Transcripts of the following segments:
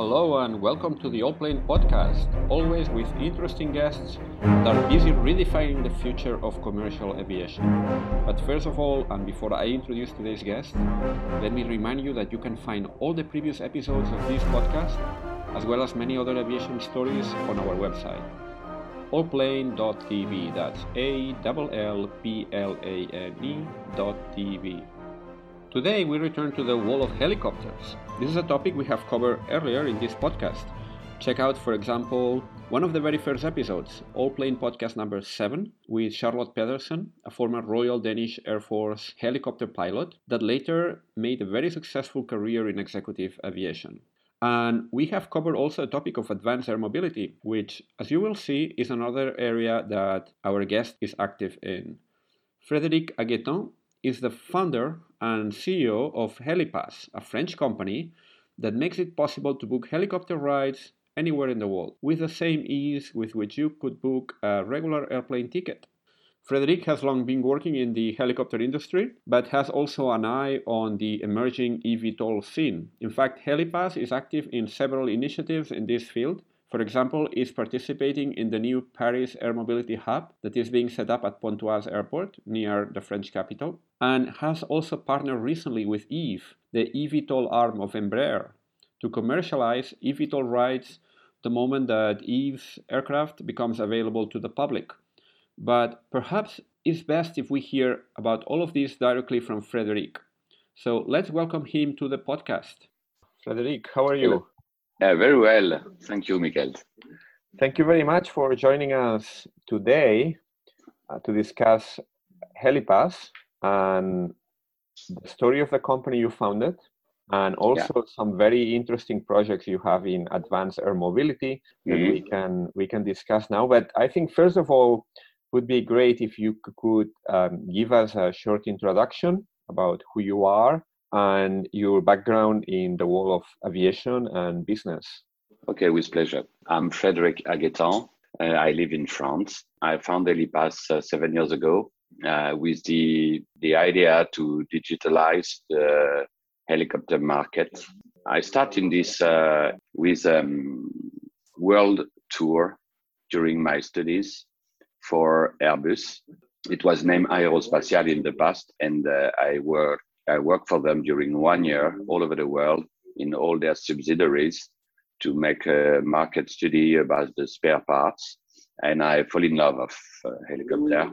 Hello and welcome to the Allplane podcast, always with interesting guests that are busy redefining the future of commercial aviation. But first of all, and before I introduce today's guest, let me remind you that you can find all the previous episodes of this podcast, as well as many other aviation stories, on our website, allplane.tv. That's A L L P L A N E dot TV. Today we return to the wall of helicopters. This is a topic we have covered earlier in this podcast. Check out, for example, one of the very first episodes, Allplane Podcast number 7, with Charlotte Pedersen, a former Royal Danish Air Force helicopter pilot that later made a very successful career in executive aviation. And we have covered also a topic of advanced air mobility, which, as you will see, is another area that our guest is active in. Frédéric Aguettant is the founder and CEO of Helipass, a French company that makes it possible to book helicopter rides anywhere in the world with the same ease with which you could book a regular airplane ticket. Frédéric has long been working in the helicopter industry, but has also an eye on the emerging eVTOL scene. In fact, Helipass is active in several initiatives in this field, for example, is participating in the new Paris Air Mobility Hub that is being set up at Pontoise Airport near the French capital, and has also partnered recently with Eve, the eVTOL arm of Embraer, to commercialize eVTOL rides the moment that Eve's aircraft becomes available to the public. But perhaps it's best if we hear about all of this directly from Frédéric. So let's welcome him to the podcast. Frédéric, how are you? Yeah, very well. Thank you, Michael. Thank you very much for joining us today uh, to discuss Helipass and the story of the company you founded, and also yeah. some very interesting projects you have in advanced air mobility that mm-hmm. we can we can discuss now. But I think first of all, would be great if you could um, give us a short introduction about who you are and your background in the world of aviation and business. Okay, with pleasure. I'm Frédéric Aguettant. Uh, I live in France. I founded Helipass uh, seven years ago uh, with the the idea to digitalize the helicopter market. I started this uh, with a um, world tour during my studies for Airbus. It was named Aerospatiale in the past, and uh, I worked I worked for them during one year all over the world in all their subsidiaries to make a market study about the spare parts. And I fell in love of uh, helicopter.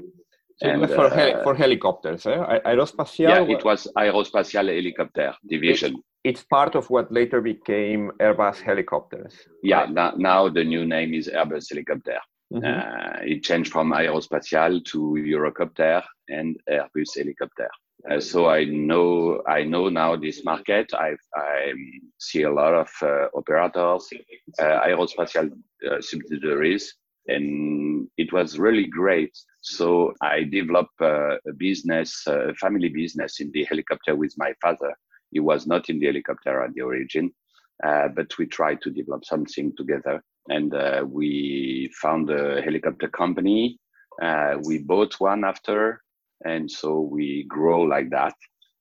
So and, for, uh, for helicopters, eh? Aerospatiale? Yeah, it was Aerospatiale Helicopter Division. It's, it's part of what later became Airbus Helicopters. Yeah, right? now, now the new name is Airbus Helicopter. Mm-hmm. Uh, it changed from Aerospatiale to Eurocopter and Airbus Helicopter. Uh, so I know I know now this market. I I see a lot of uh, operators, uh, uh, subsidiaries, and it was really great. So I developed uh, a business, a family business in the helicopter with my father. He was not in the helicopter at the origin, uh, but we tried to develop something together, and we found a helicopter company. we bought one after and so we grow like that.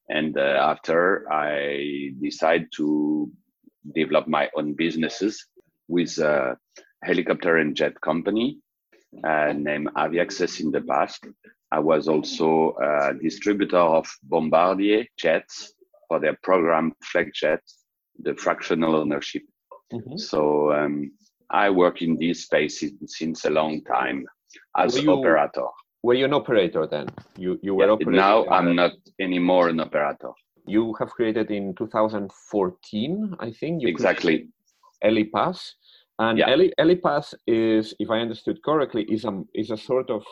And uh, after i decide to develop my own businesses with a helicopter and jet company uh, named aviaccess in the past. I was also a distributor of bombardier jets for their program Flexjet the fractional ownership. Mm-hmm. so um, i work in this space since a long time as you, operator were you an operator then? You you were yeah, Now I'm not anymore an operator. You have created in 2014, I think. You exactly. Helipass, and yeah. Helipass is, if I understood correctly, is a is a sort of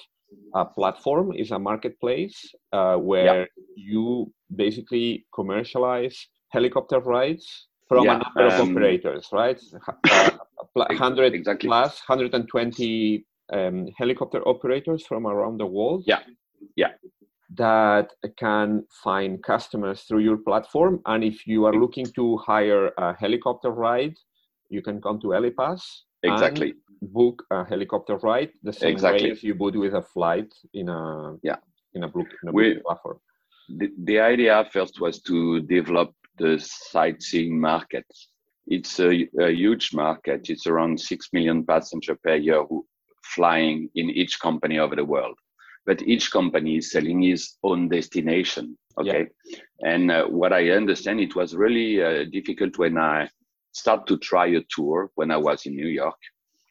a platform, is a marketplace uh, where yeah. you basically commercialize helicopter rides from yeah, a number um, of operators, right? Uh, 100 exactly. plus, 120 um, helicopter operators from around the world. Yeah, yeah. That can find customers through your platform, and if you are looking to hire a helicopter ride, you can come to Helipass. Exactly. book a helicopter ride the same exactly. way as you would with a flight in a yeah in a book in a we, platform. The, the idea first was to develop the sightseeing market it's a, a, huge market. It's around 6 million passengers per year who flying in each company over the world. But each company is selling his own destination. Okay. Yeah. And uh, what I understand, it was really uh, difficult when I start to try a tour when I was in New York.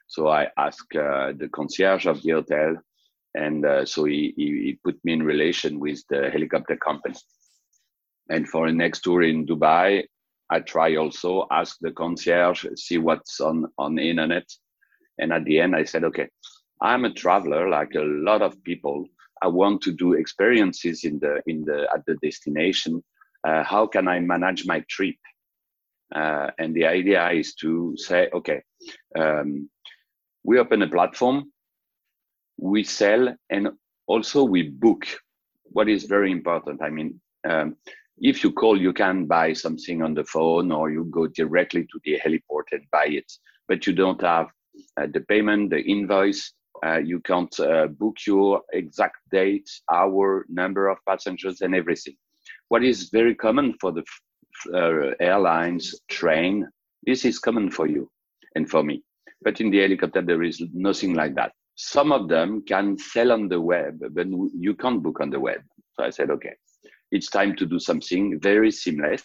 So I asked uh, the concierge of the hotel, and uh, so he, he, he put me in relation with the helicopter company. And for a next tour in Dubai, I try also ask the concierge, see what's on on the internet. And at the end, I said, okay, I'm a traveler, like a lot of people. I want to do experiences in the in the at the destination. Uh, how can I manage my trip? Uh, and the idea is to say, okay, um, we open a platform, we sell, and also we book. What is very important. I mean, um, if you call, you can buy something on the phone, or you go directly to the heliport and buy it. But you don't have the payment, the invoice. Uh, you can't uh, book your exact date, hour, number of passengers, and everything. What is very common for the uh, airlines, train, this is common for you and for me. But in the helicopter, there is nothing like that. Some of them can sell on the web, but you can't book on the web. So I said, okay, it's time to do something very seamless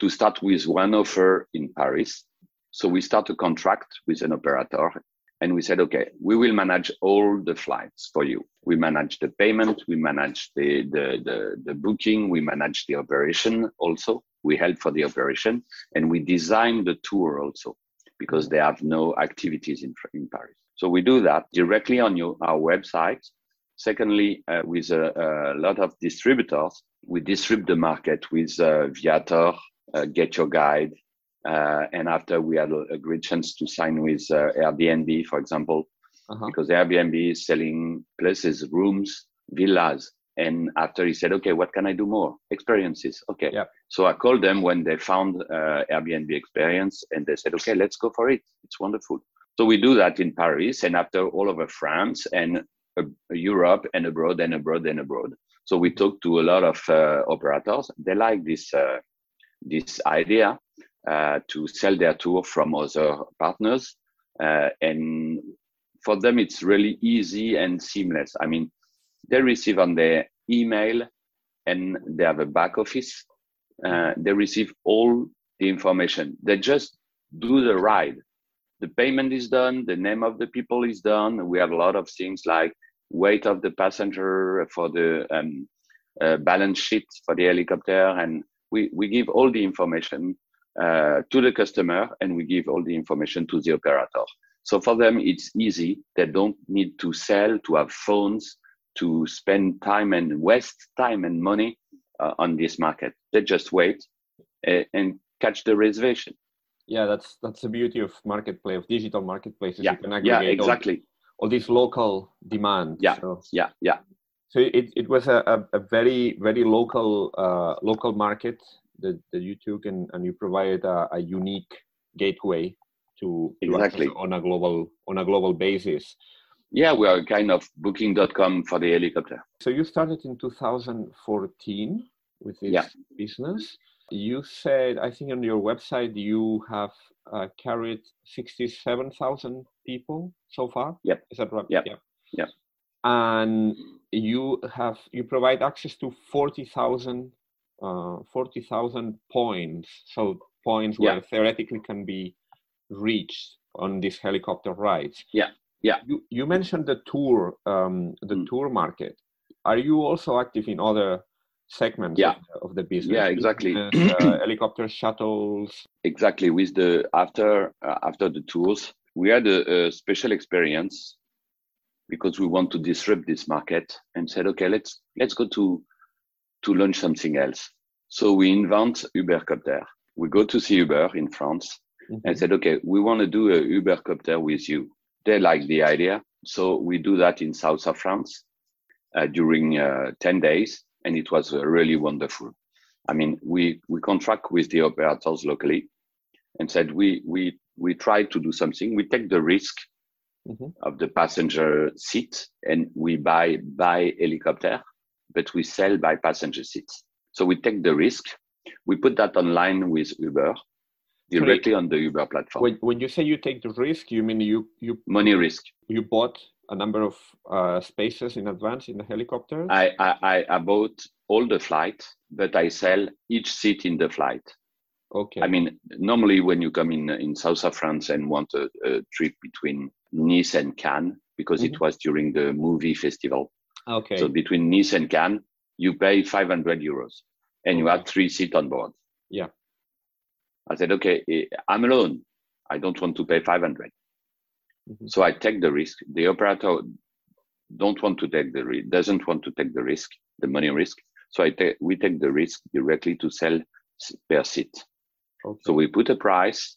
to start with one offer in Paris. So we start a contract with an operator and we said, okay, we will manage all the flights for you. We manage the payment, we manage the, the, the, the booking, we manage the operation also. We help for the operation and we design the tour also because they have no activities in, in Paris. So we do that directly on your, our website. Secondly, uh, with a, a, lot of distributors, we distribute the market with uh, Viator, uh, Get Your Guide, uh, and after we had a, a, great chance to sign with uh, Airbnb, for example, uh-huh. because Airbnb is selling places, rooms, villas. And after he said, okay, what can I do more? Experiences. Okay. Yep. So I called them when they found uh, Airbnb experience and they said, okay, let's go for it. It's wonderful. So we do that in Paris and after all over France and uh, Europe and abroad and abroad and abroad. So we talked to a lot of uh, operators. They like this, uh, this idea to sell their tour from other partners. Uh, and for them, it's really easy and seamless. I mean, they receive on their email and they have a back office. Uh, they receive all the information. They just do the ride. The payment is done. The name of the people is done. We have a lot of things like weight of the passenger for the um, uh, balance sheet for the helicopter. And we, we give all the information uh, to the customer and we give all the information to the operator. So for them, it's easy. They don't need to sell, to have phones, to spend time and waste time and money uh, on this market. They just wait uh, and catch the reservation. Yeah, that's that's the beauty of marketplace of digital marketplaces. Yeah, yeah, exactly. All, all this local demand. Yeah, so, yeah, yeah. So it, it was a, a, a very very local uh, local market that, that you took and, and you provided a, a unique gateway to, exactly to on a global on a global basis. Yeah, we are kind of booking.com for the helicopter. So you started in 2014 with this yeah. business. You said, I think on your website, you have uh, carried 67,000 people so far. Yep. Is that right? Yep. Yeah. Yeah. And you have you provide access to 40,000 uh, 40,000 points. So points where theoretically can be reached on these helicopter rides. Yeah. Yeah. You, you mentioned the tour, um, the mm. tour market. Are you also active in other segments yeah. of, the, of the business? Yeah, exactly. Business, uh, helicopter shuttles. Exactly. With the after uh, after the tours, we had a, a special experience because we want to disrupt this market and said, okay, let's let's go to to launch something else. So we invent Ubercopter. We go to see Uber in France mm-hmm. and said, okay, we want to do a Ubercopter with you. They like the idea. So we do that in south of France uh, during uh, 10 days. And it was uh, really wonderful. I mean, we, we contract with the operators locally and said, we, we, we try to do something. We take the risk mm-hmm. of the passenger seat and we buy, buy helicopter but we sell by passenger seats. So we take the risk. We put that online with Uber. directly on the Uber platform. When, when you say you take the risk, you mean you you money risk. You bought a number of uh, spaces in advance in the helicopter. I, I I bought all the flight, but I sell each seat in the flight. Okay. I mean, normally when you come in in south of France and want a, a trip between Nice and Cannes, because mm-hmm. it was during the movie festival. Okay. So between Nice and Cannes, you pay 500 euros, and you have three seats on board. Yeah. I said, okay, eh, I'm alone. I don't want to pay 500. Mm-hmm. So I take the risk. The operator don't want to take the risk, doesn't want to take the risk, the money risk. So I take, we take the risk directly to sell per seat. Okay. So we put a price,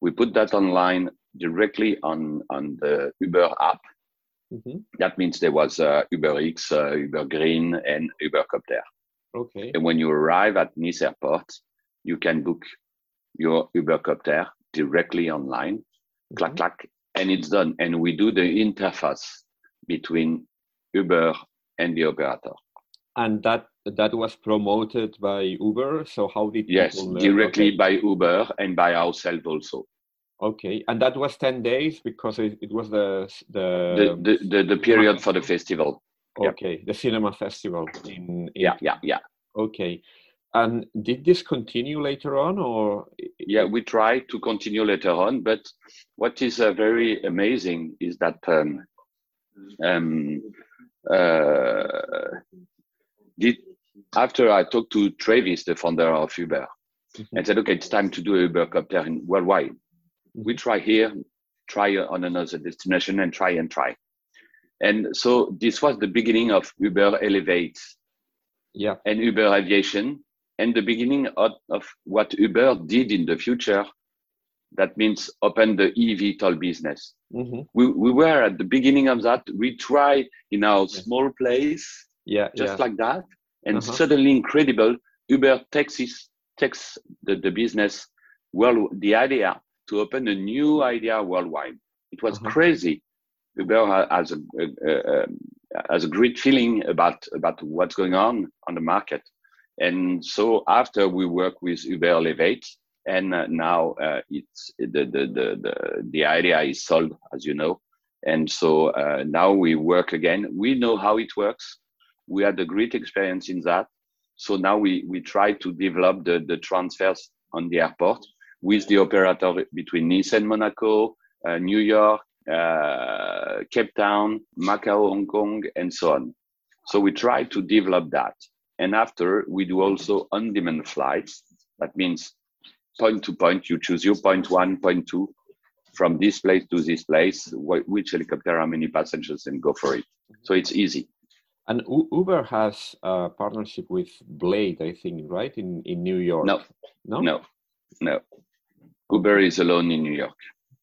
we put that online directly on on the Uber app. Mm-hmm. That means there was uh, Uber X, uh, Uber Green, and Uber Copter. Okay. And when you arrive at Nice Airport, you can book your Uber Copter directly online. Mm-hmm. Clack clack, and it's done. And we do the interface between Uber and the operator. And that that was promoted by Uber. So how did yes directly okay. by Uber and by ourselves also. Okay, and that was ten days because it, it was the the the, the, the, the period for the festival. Okay, yeah. the cinema festival in, in yeah yeah yeah. Okay, and did this continue later on, or yeah, we tried to continue later on. But what is uh, very amazing is that um, um, uh, did after I talked to Travis, the founder of Uber, mm-hmm. and said, okay, it's time to do a Uber copter in worldwide. We try here, try on another destination, and try and try. And so this was the beginning of Uber Elevate, yeah, and Uber Aviation, and the beginning of, of what Uber did in the future. That means open the eVTOL business. Mm-hmm. We, we were at the beginning of that. We try in our yeah. small place, yeah, just yeah. like that, and uh-huh. suddenly incredible uber takes takes the, the business well the idea to open a new idea worldwide. It was uh-huh. crazy. Uber has a, a, a, has a great feeling about about what's going on on the market. And so after we work with uber elevate and uh, now uh, it's the, the the the the idea is sold as you know. And so uh, now we work again. We know how it works. We had a great experience in that. So now we, we try to develop the, the transfers on the airport with the operator between Nice and Monaco, uh, New York, uh, Cape Town, Macau, Hong Kong, and so on. So we try to develop that. And after we do also on-demand flights. That means point to point, you choose your point one, point two, from this place to this place, which helicopter, how many passengers, and go for it. So it's easy. And U- Uber has a partnership with Blade, I think, right in in New York. No, no, no, no. Uber is alone in New York.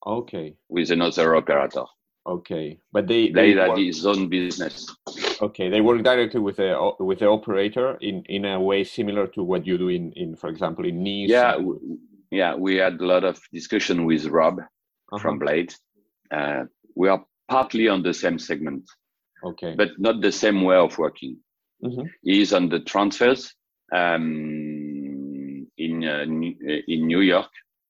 Okay. With another operator. Okay, but they Blade they work, his own business. Okay, they work directly with the with the operator in in a way similar to what you do in in for example in Nice. Yeah, yeah. We had a lot of discussion with Rob uh-huh. from Blade. Uh, we are partly on the same segment okay but not the same way of working mm-hmm. he's on the transfers um, in uh, in new york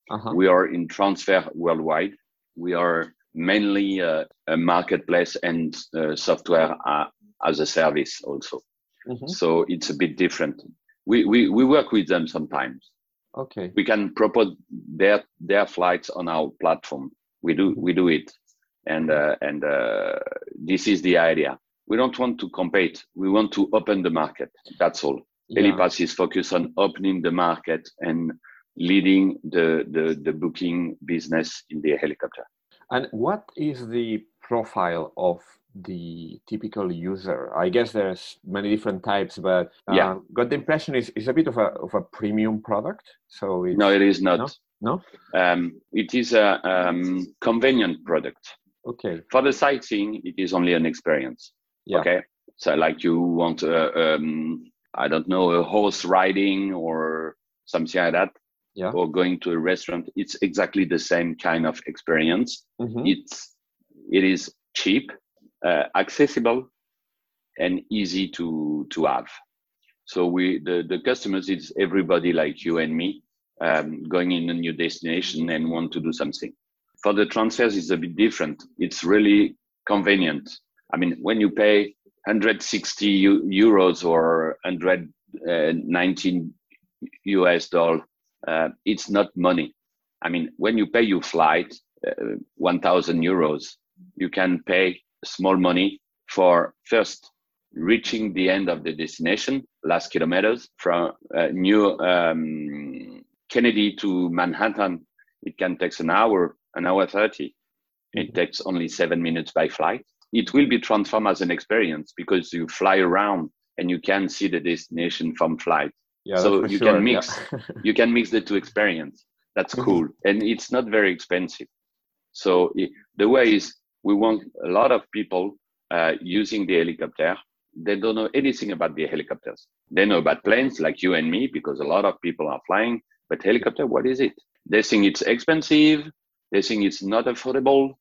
uh-huh. we are in transfer worldwide we are mainly uh, a marketplace and uh, software uh, as a service also mm-hmm. so it's a bit different we, we we work with them sometimes okay we can propose their their flights on our platform we do we do it and uh, and uh, this is the idea. We don't want to compete. We want to open the market. That's all. Yeah. Helipass is focused on opening the market and leading the, the, the booking business in the helicopter. And what is the profile of the typical user? I guess there's many different types, but uh, yeah, got the impression is is a bit of a of a premium product. So no, it is not. No, no? Um, it is a um, convenient product. Okay. For the sightseeing, it is only an experience. Yeah. Okay. So like you want, uh, um, I don't know, a horse riding or something like that. Yeah. Or going to a restaurant, it's exactly the same kind of experience. Mm-hmm. It's it is cheap, uh, accessible, and easy to to have. So we the the customers is everybody like you and me. um, going in a new destination and want to do something. For the transfers, it's a bit different. It's really convenient. I mean, when you pay 160 euros or 119 US dollar, uh, it's not money. I mean, when you pay your flight, uh, 1,000 euros, you can pay small money for first reaching the end of the destination, last kilometers from uh, New um, Kennedy to Manhattan. It can take an hour, an hour 30. It mm-hmm. takes only seven minutes by flight. It will be transformed as an experience because you fly around and you can see the destination from flight. Yeah, so you sure. can mix, yeah. you can mix the two experience. That's mm-hmm. cool. and it's not very expensive. So the way is we want a lot of people uh, using the helicopter. They don't know anything about the helicopters. They know about planes like you and me because a lot of people are flying. But helicopter, what is it? They think it's expensive. They think it's not affordable.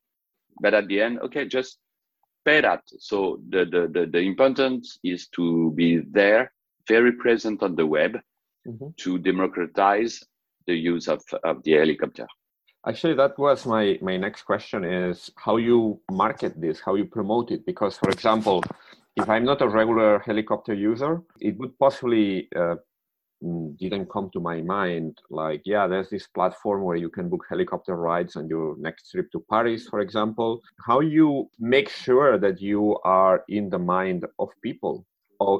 But at the end, okay, just pay that. So the, the, the, the importance is to be there, very present on the web mm-hmm. to democratize the use of, of the helicopter. Actually, that was my, my next question is how you market this, how you promote it. Because, for example, if I'm not a regular helicopter user, it would possibly uh, mm, didn't come to my mind like, yeah, there's this platform where you can book helicopter rides on your next trip to Paris, for example. How you make sure that you are in the mind of people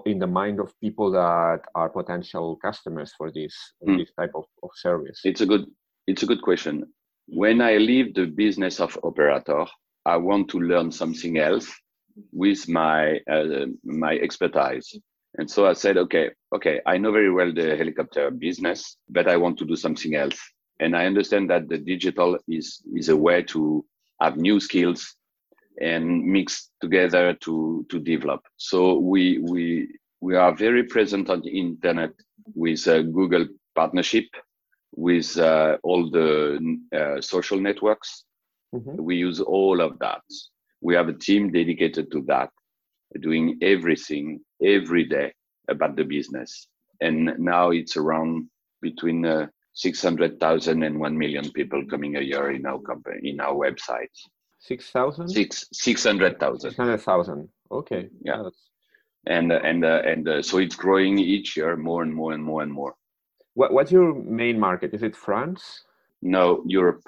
in the mind of people that are potential customers for this mm. this type of, of service? It's a good it's a good question when I leave the business of operator, I want to learn something else with my uh, my expertise. And so I said, okay, okay, I know very well the helicopter business, but I want to do something else. And I understand that the digital is is a way to have new skills and mix together to to develop. So we we we are very present on the internet with a Google partnership with uh, all the uh, social networks. Mm-hmm. We use all of that. We have a team dedicated to that, doing everything every day about the business. And now it's around between uh, 600,000 and 1 million people coming a year in our company, in our website. 6,000? Six, 600,000. 600,000. Okay. Yeah. And, and, uh, and uh, so it's growing each year more and more and more and more. What, what's your main market? Is it France? No, Europe.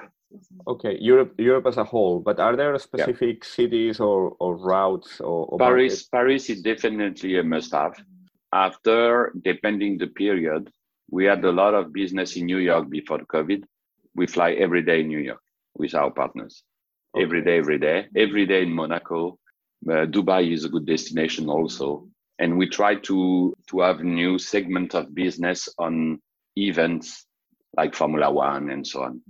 Okay, Europe, Europe as a whole. But are there specific yeah. cities or, or routes or, or Paris? Markets? Paris is definitely a must-have. After, depending the period, we had a lot of business in New York before COVID. We fly every day in New York with our partners. Okay. Every day, every day, every day in Monaco. Uh, Dubai is a good destination also, and we try to to have new segment of business on events like Formula One and so on.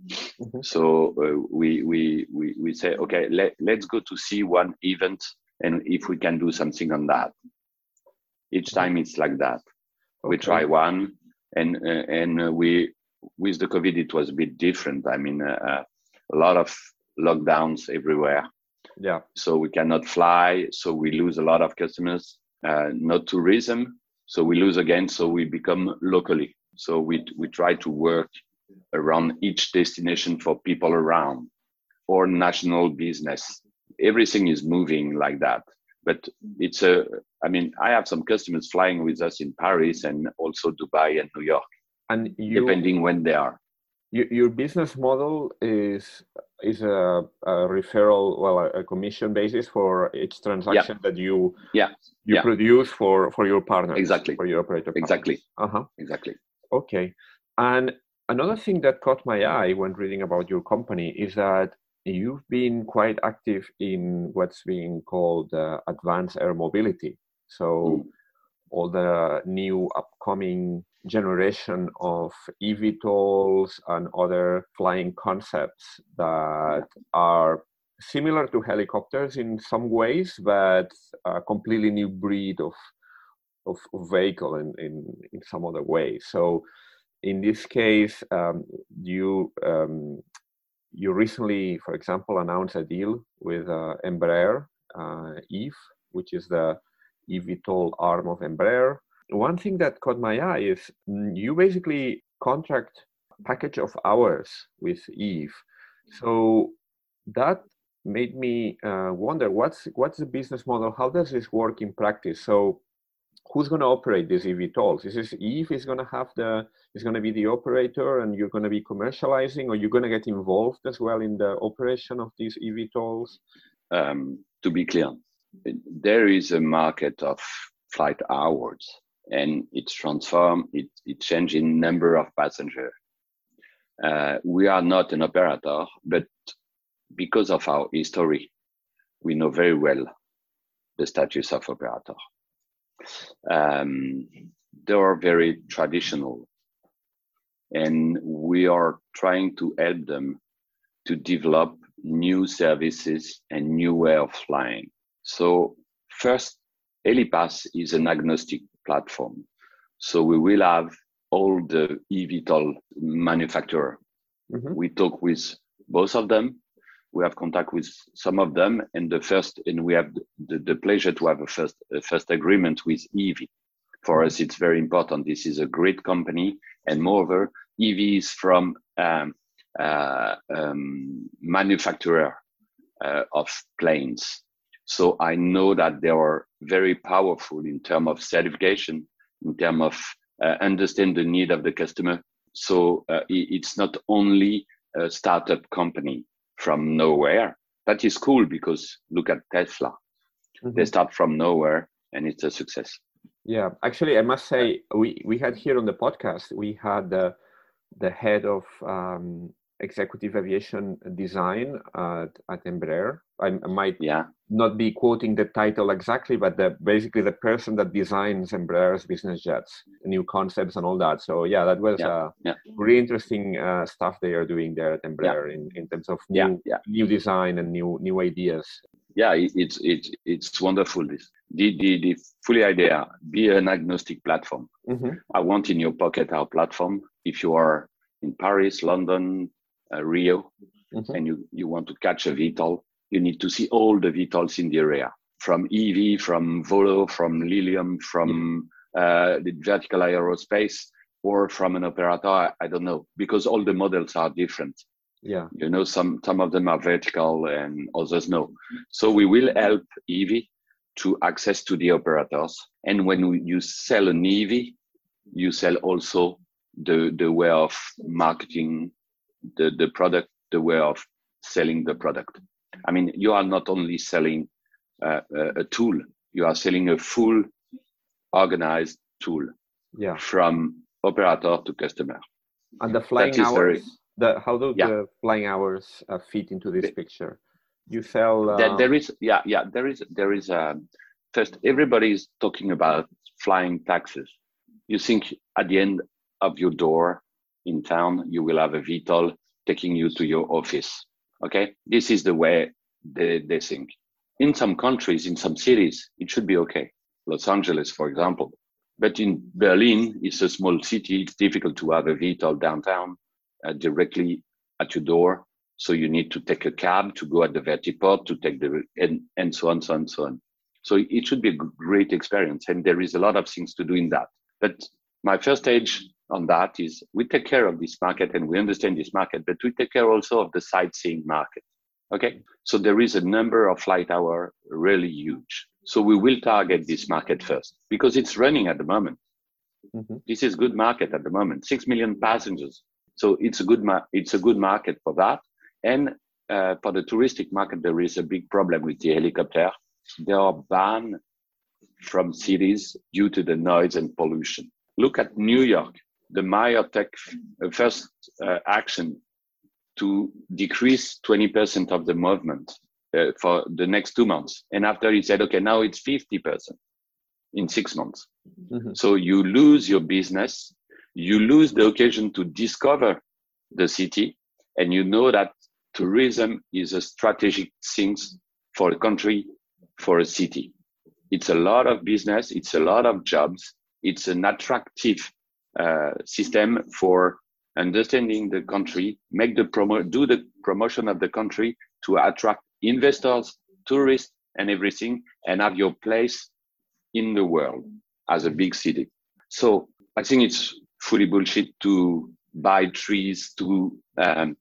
Mm-hmm. So uh, we, we, we, we say, okay, let, let's go to see one event and if we can do something on that. Each mm-hmm. time it's like that. Okay. We try one and, uh, and uh, we, with the COVID, it was a bit different. I mean, uh, uh, a lot of lockdowns everywhere. Yeah. So we cannot fly. So we lose a lot of customers, uh, not tourism. So we lose again. So we become locally so we, we try to work around each destination for people around or national business. Everything is moving like that. But it's a, I mean, I have some customers flying with us in Paris and also Dubai and New York, and you, depending when they are. You, your business model is is a, a, referral, well, a, commission basis for each transaction yeah. that you yeah you yeah. produce for for your partner exactly for your operator partners. exactly uh huh exactly Okay. And another thing that caught my eye when reading about your company is that you've been quite active in what's being called uh, advanced air mobility. So, mm. all the new upcoming generation of eVTOLs and other flying concepts that are similar to helicopters in some ways, but a completely new breed of of, vehicle in, in, in some other way. So in this case, um, you um, you recently, for example, announced a deal with uh, Embraer, uh, Eve, which is the eVTOL arm of Embraer. One thing that caught my eye is mm, you basically contract package of hours with Eve. So that made me uh, wonder what's what's the business model? How does this work in practice? So who's going to operate these eVTOLs? Is this Eve is going to have the is going to be the operator, and you're going to be commercializing, or you're going to get involved as well in the operation of these eVTOLs? Um, to be clear, there is a market of flight hours, and it's transformed. It it in number of passengers. Uh, we are not an operator, but because of our history, we know very well the status of operator. Um, they are very traditional, and we are trying to help them to develop new services and new way of flying. So first, Helipass is an agnostic platform. So we will have all the eVTOL manufacturer. Mm-hmm. We talk with both of them we have contact with some of them and the first and we have the, the pleasure to have a first a first agreement with Eve. For us, it's very important. This is a great company, and moreover, Eve is from um, uh, um, manufacturer uh, of planes. So I know that they are very powerful in terms of certification, in terms of uh, understand the need of the customer. So uh, it's not only a startup company from nowhere. That is cool because look at Tesla. Mm-hmm. They start from nowhere and it's a success. Yeah, actually, I must say we we had here on the podcast we had the the head of um, executive aviation design at, at Embraer. I, I might yeah. not be quoting the title exactly, but the, basically the person that designs Embraer's business jets, new concepts and all that. So yeah, that was yeah. Uh, yeah. really interesting uh, stuff they are doing there at Embraer in, in terms of new new design and new new ideas. Yeah, it's it's it's wonderful. This the the, the fully idea be an agnostic platform. Mm-hmm. I want in your pocket our platform. If you are in Paris, London, uh, Rio, mm-hmm. and you, you want to catch a VTOL, you need to see all the VTOLs in the area from EV, from Volo, from Lilium, from uh, the vertical aerospace, or from an operator. I, I, don't know because all the models are different. Yeah, you know, some some of them are vertical and others no. So we will help EV to access to the operators. And when you sell an EV, you sell also the the way of marketing the, the product, the way of selling the product. I mean, you are not only selling uh, a, a tool, you are selling a full organized tool yeah. from operator to customer. And the flying hours, very, the, how do yeah. the flying hours uh, fit into this the, picture? You sell. Uh... There, there is, yeah, yeah, there is, there is. Um, first, everybody is talking about flying taxes. You think at the end of your door, in town, you will have a VTOL taking you to your office. Okay, this is the way they, they think. In some countries, in some cities, it should be okay. Los Angeles, for example. But in Berlin, it's a small city. It's difficult to have a VTOL downtown uh, directly at your door. So you need to take a cab to go at the vertiport to take the and and so on, so on, so on. So it should be a great experience, and there is a lot of things to do in that. But my first stage on that is we take care of this market and we understand this market, but we take care also of the sightseeing market. Okay. So there is a number of flight hour really huge. So we will target this market first because it's running at the moment. Mm-hmm. This is good market at the moment. Six million passengers. So it's a good ma- it's a good market for that. And uh, for the touristic market, there is a big problem with the helicopter. They are banned from cities due to the noise and pollution. Look at New York the Mayor took first uh, action to decrease 20% of the movement uh, for the next two months. And after he said, okay, now it's 50% in six months. Mm-hmm. So you lose your business, you lose the occasion to discover the city, and you know that tourism is a strategic thing for a country, for a city. It's a lot of business, it's a lot of jobs, it's an attractive system for understanding the country, make the promo, do the promotion of the country to attract investors, tourists, and everything, and have your place in the world as a big city. So I think it's fully bullshit to buy trees to um,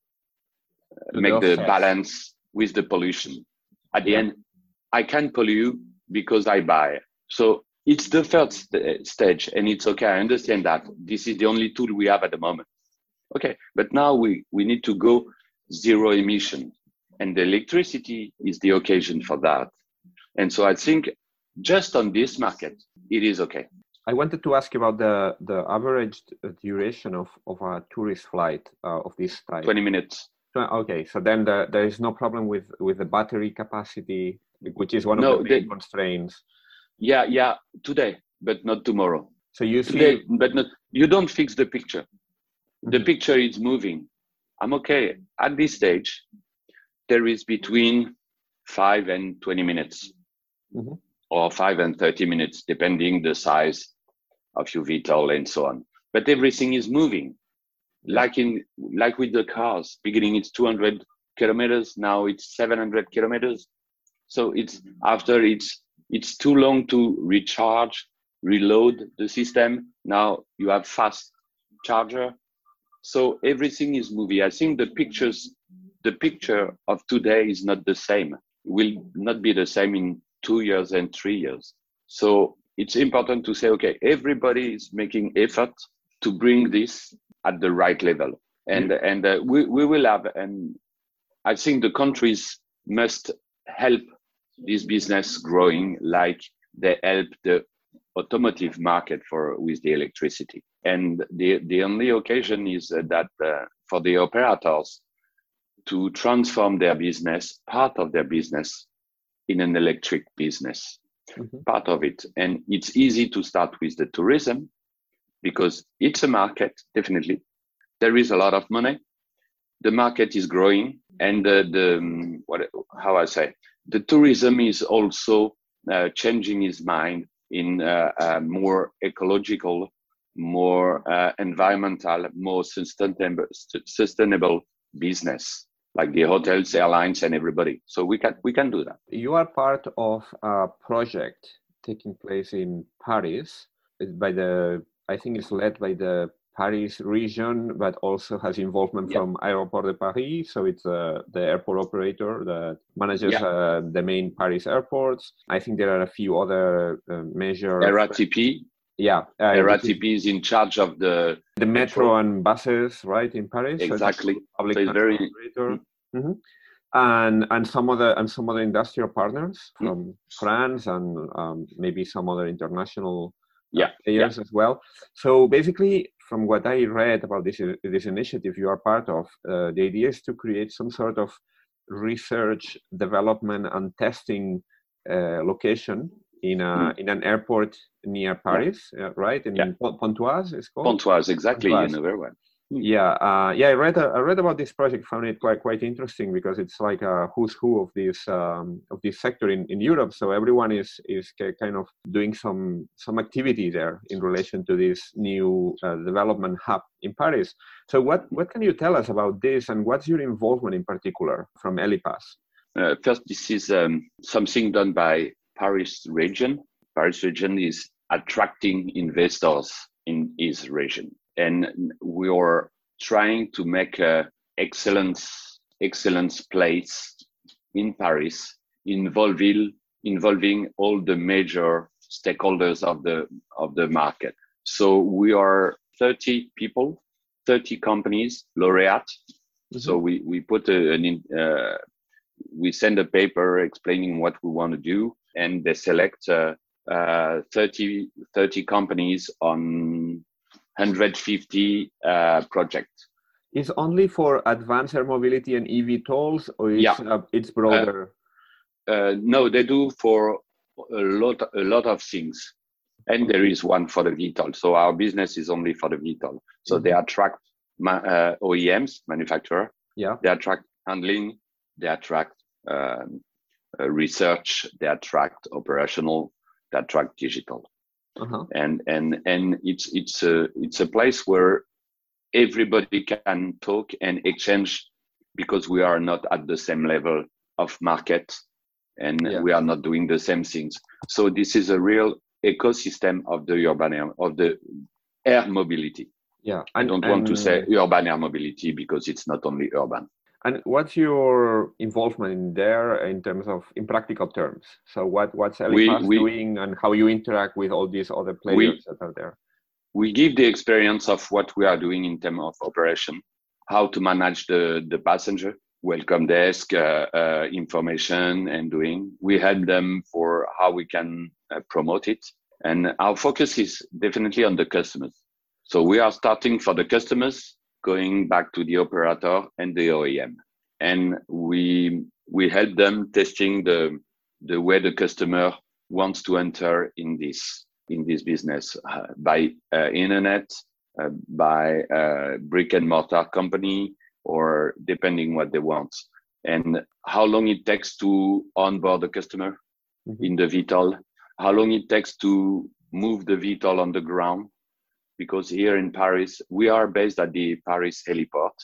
make the balance with the pollution. At the end, I can pollute because I buy. So it's the first st- stage, and it's okay. I understand that this is the only tool we have at the moment. Okay, but now we, we need to go zero emission, and the electricity is the occasion for that. And so I think just on this market, it is okay. I wanted to ask you about the, the average duration of, of a tourist flight uh, of this type. 20 minutes. Okay, so then the, there is no problem with, with the battery capacity, which is one of no, the main constraints. Yeah, yeah, today, but not tomorrow. So you today, see, but not. You don't fix the picture. Mm-hmm. The picture is moving. I'm okay at this stage. There is between five and twenty minutes, mm-hmm. or five and thirty minutes, depending the size of your vehicle and so on. But everything is moving like in like with the cars beginning it's 200 kilometers now it's 700 kilometers so it's after it's it's too long to recharge reload the system now you have fast charger so everything is moving i think the pictures the picture of today is not the same will not be the same in two years and three years so it's important to say okay everybody is making effort to bring this at the right level. And mm-hmm. and uh, we we will have and I think the countries must help this business growing like they help the automotive market for with the electricity. And the the only occasion is that uh, for the operators to transform their business, part of their business, in an electric business, mm-hmm. part of it. And it's easy to start with the tourism because it's a market, definitely. There is a lot of money. The market is growing, and the, the um, what how I say the tourism is also uh, changing his mind in uh, a more ecological, more uh, environmental, more sustainable, sustainable business like the hotels, airlines, and everybody. So we can we can do that. You are part of a project taking place in Paris by the I think it's led by the Paris region, but also has involvement from Aéroport de Paris. So it's uh, the airport operator that manages uh, the main Paris airports. I think there are a few other uh, measures. RATP. Yeah, uh, RATP is in charge of the the metro and buses, right, in Paris. Exactly. So public so very. Mm-hmm. mm-hmm. And and some other and some other industrial partners mm-hmm. from mm-hmm. France and um, maybe some other international yeah, players yeah. as well. So basically, from what I read about this this initiative you are part of, uh, the idea is to create some sort of research, development, and testing uh, location in a mm. in an airport near Paris, yeah. uh, right? In yeah. Pontoise, it's called. Pontoise, exactly. Pontoise. You know very well. Yeah, uh, yeah. I read uh, I read about this project. Found it quite quite interesting because it's like a who's who of this um, of this sector in, in Europe. So everyone is is kind of doing some some activity there in relation to this new uh, development hub in Paris. So what what can you tell us about this, and what's your involvement in particular from Helipass? Uh, first, this is um, something done by Paris region. Paris region is attracting investors in his region and we are trying to make a excellence excellence place in Paris, involving involving all the major stakeholders of the of the market. So we are 30 people, 30 companies, laureate. Mm-hmm. So we we put a, an uh, we send a paper explaining what we want to do, and they select uh, uh, 30 30 companies on 150 uh, projects. Is only for advanced air mobility and eVTOLs, or it's, yeah. uh, it's broader? Uh, uh, no, they do for a lot, a lot of things, and there is one for the VTOL. So our business is only for the VTOL. So mm-hmm. they attract ma- uh, OEMs, manufacturer. Yeah. They attract handling. They attract um, uh, research. They attract operational. They attract digital uh-huh. and and and it's it's a it's a place where everybody can talk and exchange because we are not at the same level of market and yeah. we are not doing the same things so this is a real ecosystem of the urban air, of the air mobility Yeah, and, I don't and, want to say urban air mobility because it's not only urban. And what's your involvement in there in terms of in practical terms? So what what's Helipass doing and how you interact with all these other players we, that are there? We give the experience of what we are doing in terms of operation, how to manage the the passenger, welcome desk, uh, uh, information, and doing. We help them for how we can uh, promote it, and our focus is definitely on the customers. So we are starting for the customers going back to the operator and the OEM. And we we help them testing the the way the customer wants to enter in this in this business uh, by uh, internet, uh, by uh, brick and mortar company, or depending what they want, and how long it takes to onboard the customer mm-hmm. in the VTOL, how long it takes to move the VTOL on the ground, because here in Paris, we are based at the Paris heliport.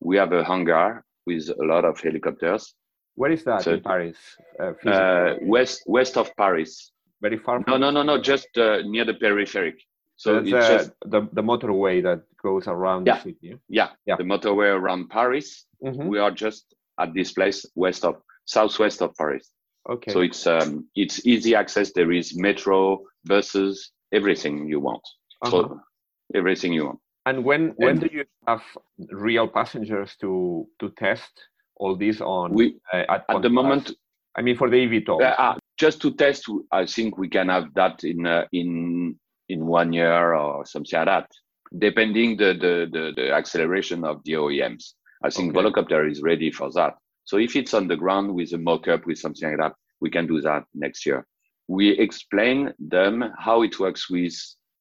We have a hangar with a lot of helicopters. Where is that so, in Paris? Uh, uh, west west of Paris. Very far. no, no, no, no. Just uh, near the peripheric. So, so it's uh, just the the motorway that goes around yeah, the city. Yeah, yeah, the motorway around Paris. Mm-hmm. We are just at this place west of southwest of Paris. Okay. So it's um it's easy access. There is metro, buses, everything you want. Uh-huh. So everything you want. And when when and do you have real passengers to to test all these on? We uh, at, at the moment. I mean, for the eVTOL. Uh, just to test, I think we can have that in uh, in in one year or something like that, depending the the the, the acceleration of the OEMs. I think okay. Volocopter is ready for that. So if it's on the ground with a mock-up with something like that, we can do that next year. We explain them how it works with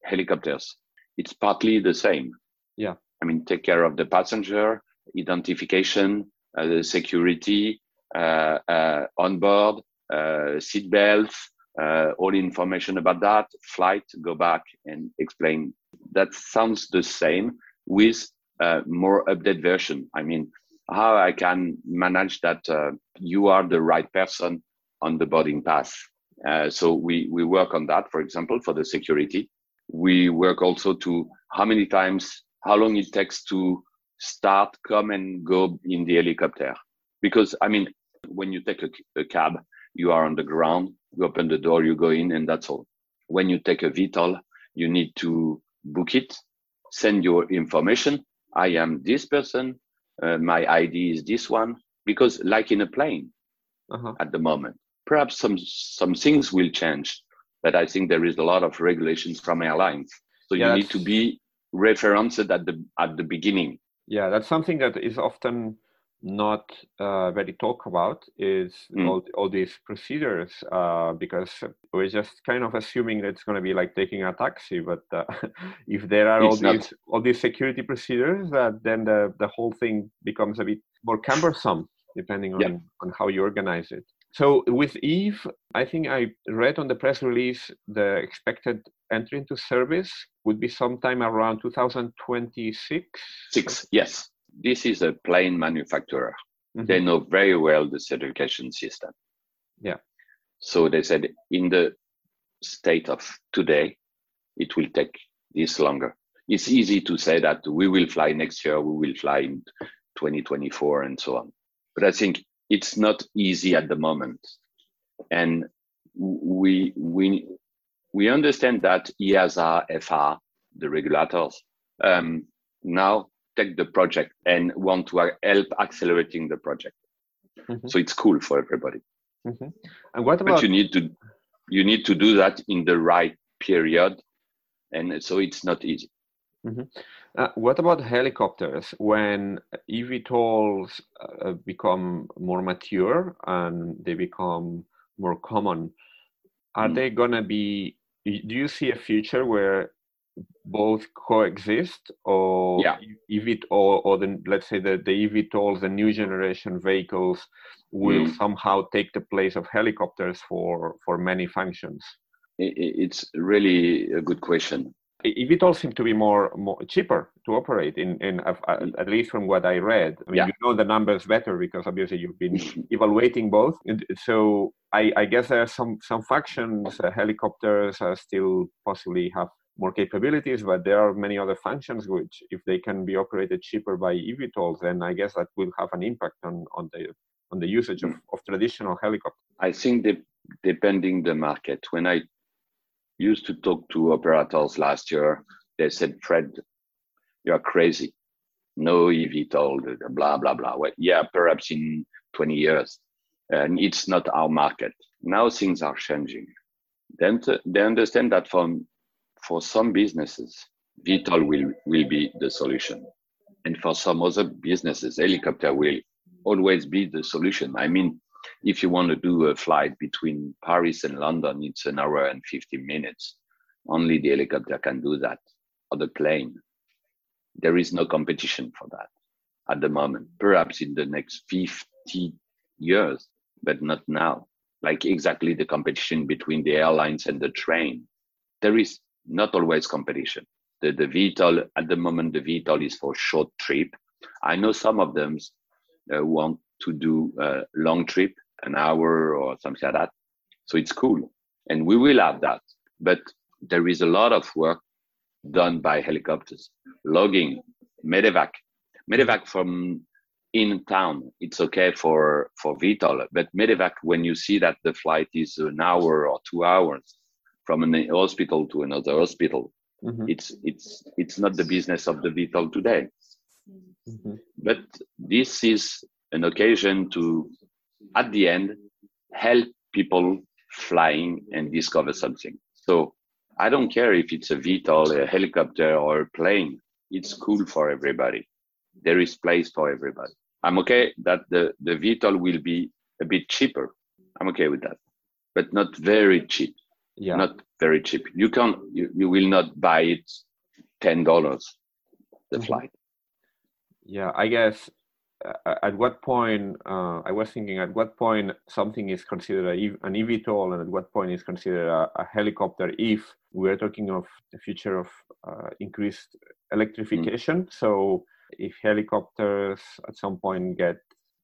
helicopters it's partly the same. Yeah. I mean, take care of the passenger, identification, uh, the security, uh, uh, on board, uh, seat belts, uh, all information about that, flight, go back and explain. That sounds the same with uh, more update version. I mean, how I can manage that you are the right person on the boarding pass. so we, we work on that, for example, for the security we work also to how many times, how long it takes to start, come and go in the helicopter. Because, I mean, when you take a, a cab, you are on the ground, you open the door, you go in, and that's all. When you take a VTOL, you need to book it, send your information. I am this person. Uh, my ID is this one. Because, like in a plane, uh-huh. at the moment, perhaps some some things will change but I think there is a lot of regulations from airlines. So yeah, you need to be referenced at the at the beginning. Yeah, that's something that is often not uh, very talked about is mm. all, all these procedures uh, because we're just kind of assuming that it's going to be like taking a taxi but uh, if there are it's all not. these all these security procedures that then the, the whole thing becomes a bit more cumbersome depending on, yeah. on how you organize it so with Eve, I think I read on the press release the expected entry into service would be sometime around 2026. Six, yes. This is a plane manufacturer. Mm-hmm. They know very well the certification system. Yeah. So they said in the state of today, it will take this longer. It's easy to say that we will fly next year, we will fly in 2024 and so on. But I think it's not easy at the moment and we we we understand that EASA, FR, the regulators, um, now take the project and want to help accelerating the project. Mm-hmm. So it's cool for everybody. Mm-hmm. And what about? But you need to you need to do that in the right period, and so it's not easy. Mm-hmm. Uh, what about helicopters? When eVTOLs uh, become more mature and they become more common, are mm. they gonna be? Do you see a future where both coexist, or yeah. or the, let's say the, the eVTOLs, the new generation vehicles, will mm. somehow take the place of helicopters for for many functions? It's really a good question eVTOL seem to be more, more cheaper to operate in, in uh, at least from what I read. I mean, yeah. you know the numbers better because obviously you've been evaluating both. And so I, I guess there are some some factions, uh, helicopters uh, still possibly have more capabilities, but there are many other functions which, if they can be operated cheaper by eVTOLs, then I guess that will have an impact on, on the on the usage of, of traditional helicopters. I think depending the market. When I used to talk to operators last year, they said, "Fred, you are crazy. No eVTOL, blah blah blah." Well, yeah, perhaps in 20 years, and it's not our market. Now things are changing. Then they understand that for some businesses, VTOL will, will be the solution. And for some other businesses, helicopter will always be the solution. I mean, if you want to do a flight between Paris and London, it's an hour and 50 minutes. Only the helicopter can do that, or the plane. There is no competition for that at the moment. Perhaps in the next 50 years, but not now. Like exactly the competition between the airlines and the train. There is not always competition. The, the VTOL, at the moment, the VTOL is for short trip. I know some of them uh, want to do a long trip, an hour or something like that. So it's cool. And we will have that. But there is a lot of work done by helicopters, logging, medevac. Medevac from in town, it's okay for, for VTOL, but medevac, when you see that the flight is an hour or two hours, from an hospital to another hospital. Mm-hmm. It's it's it's not the business of the VTOL today. Mm-hmm. But this is an occasion to, at the end, help people flying and discover something. So I don't care if it's a VTOL, a helicopter, or a plane. It's cool for everybody. There is place for everybody. I'm okay that the, the VTOL will be a bit cheaper. I'm okay with that, but not very cheap yeah. not very cheap. You can you, you will not buy it ten dollars the mm-hmm. flight. Yeah, I guess at what point uh, I was thinking at what point something is considered a, an eVTOL and at what point is considered a, a helicopter if we're talking of the future of uh, increased electrification. Mm. So if helicopters at some point get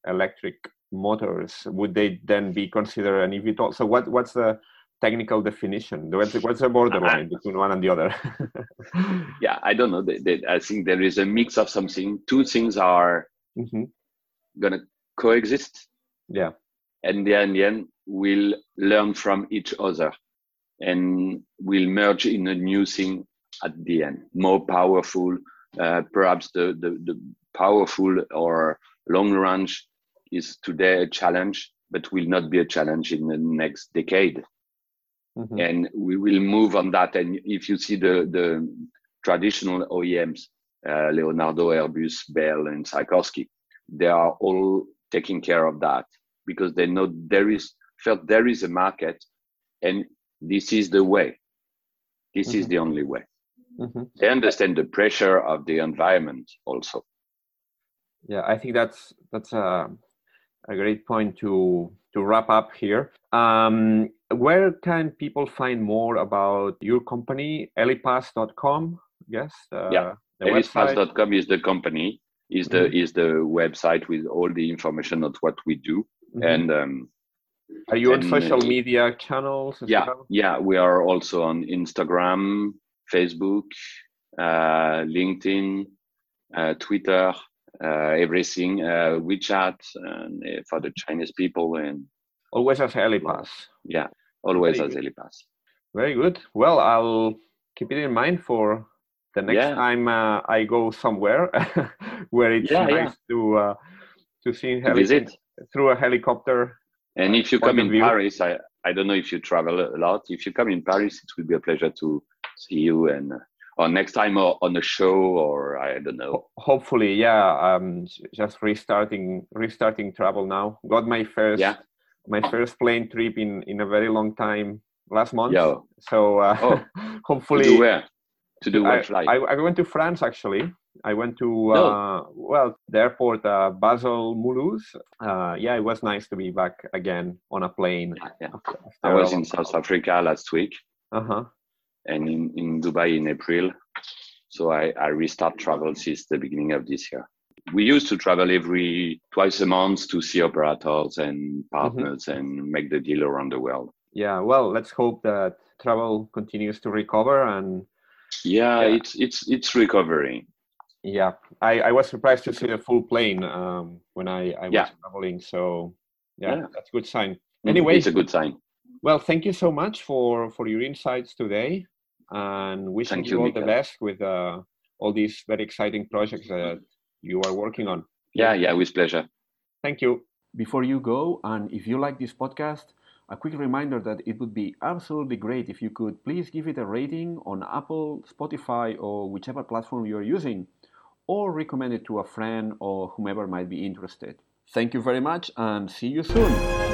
electric motors, would they then be considered an eVTOL? So what what's the technical definition? What's, what's the borderline between one and the other? yeah, I don't know. I think there is a mix of something. Two things are mm-hmm. to coexist. Yeah. And then, in the end, we'll learn from each other and we'll merge in a new thing at the end, more powerful. Uh, perhaps the, the, the powerful or long range is today a challenge, but will not be a challenge in the next decade. Mm-hmm. And we will move on that. And if you see the, the traditional OEMs, uh, Leonardo, Airbus, Bell, and Sikorsky, they are all taking care of that because they know there is felt there is a market and this is the way. This mm-hmm. is the only way. Mm-hmm. They understand the pressure of the environment also. Yeah, I think that's that's a, a great point to to wrap up here. Um, where can people find more about your company? Helipass.com, yes? Uh, yeah, helipass.com is the company, is the mm-hmm. is the website with all the information of what we do. Mm-hmm. And um, are you and, on social media channels? Yeah, well? yeah, we are also on Instagram, Facebook, uh, LinkedIn, uh, Twitter, uh, everything, uh, WeChat, and uh, for the Chinese people, and always as Helipass. Yeah, always Very as Helipass. Very good. Well, I'll keep it in mind for the next yeah. time uh, I go somewhere where it's yeah, nice yeah. to uh, to see heli- visit through a helicopter. And if you come in view. Paris, I I don't know if you travel a lot. If you come in Paris, it will be a pleasure to see you and uh, or next time or on a show or I don't know. Hopefully, yeah. Um, just restarting restarting travel now. Got my first yeah my first plane trip in in a very long time last month. Yo. So uh, oh. hopefully. To do where? To do what flight? I, I went to France actually. I went to uh, well the airport uh, Basel Mulhouse. Uh, yeah, it was nice to be back again on a plane. Yeah. After, after I was in South Africa last week. Uh huh. And in, in Dubai in April. So I, I restart travel since the beginning of this year we used to travel every twice a month to see operators and partners mm-hmm. and make the deal around the world. Yeah, well, let's hope that travel continues to recover and Yeah, yeah, it's it's it's recovering. Yeah, I, I was surprised to see the full plane um, when I, I was traveling. So yeah, yeah, that's a good sign. Anyway, it's a good sign. Well, thank you so much for for your insights today, and wishing thank you, you all the best with uh, all these very exciting projects that you are working on. Yeah, yeah, with pleasure. Thank you. Before you go, and if you like this podcast, a quick reminder that it would be absolutely great if you could please give it a rating on Apple, Spotify, or whichever platform you're using, or recommend it to a friend or whomever might be interested. Thank you very much and see you soon.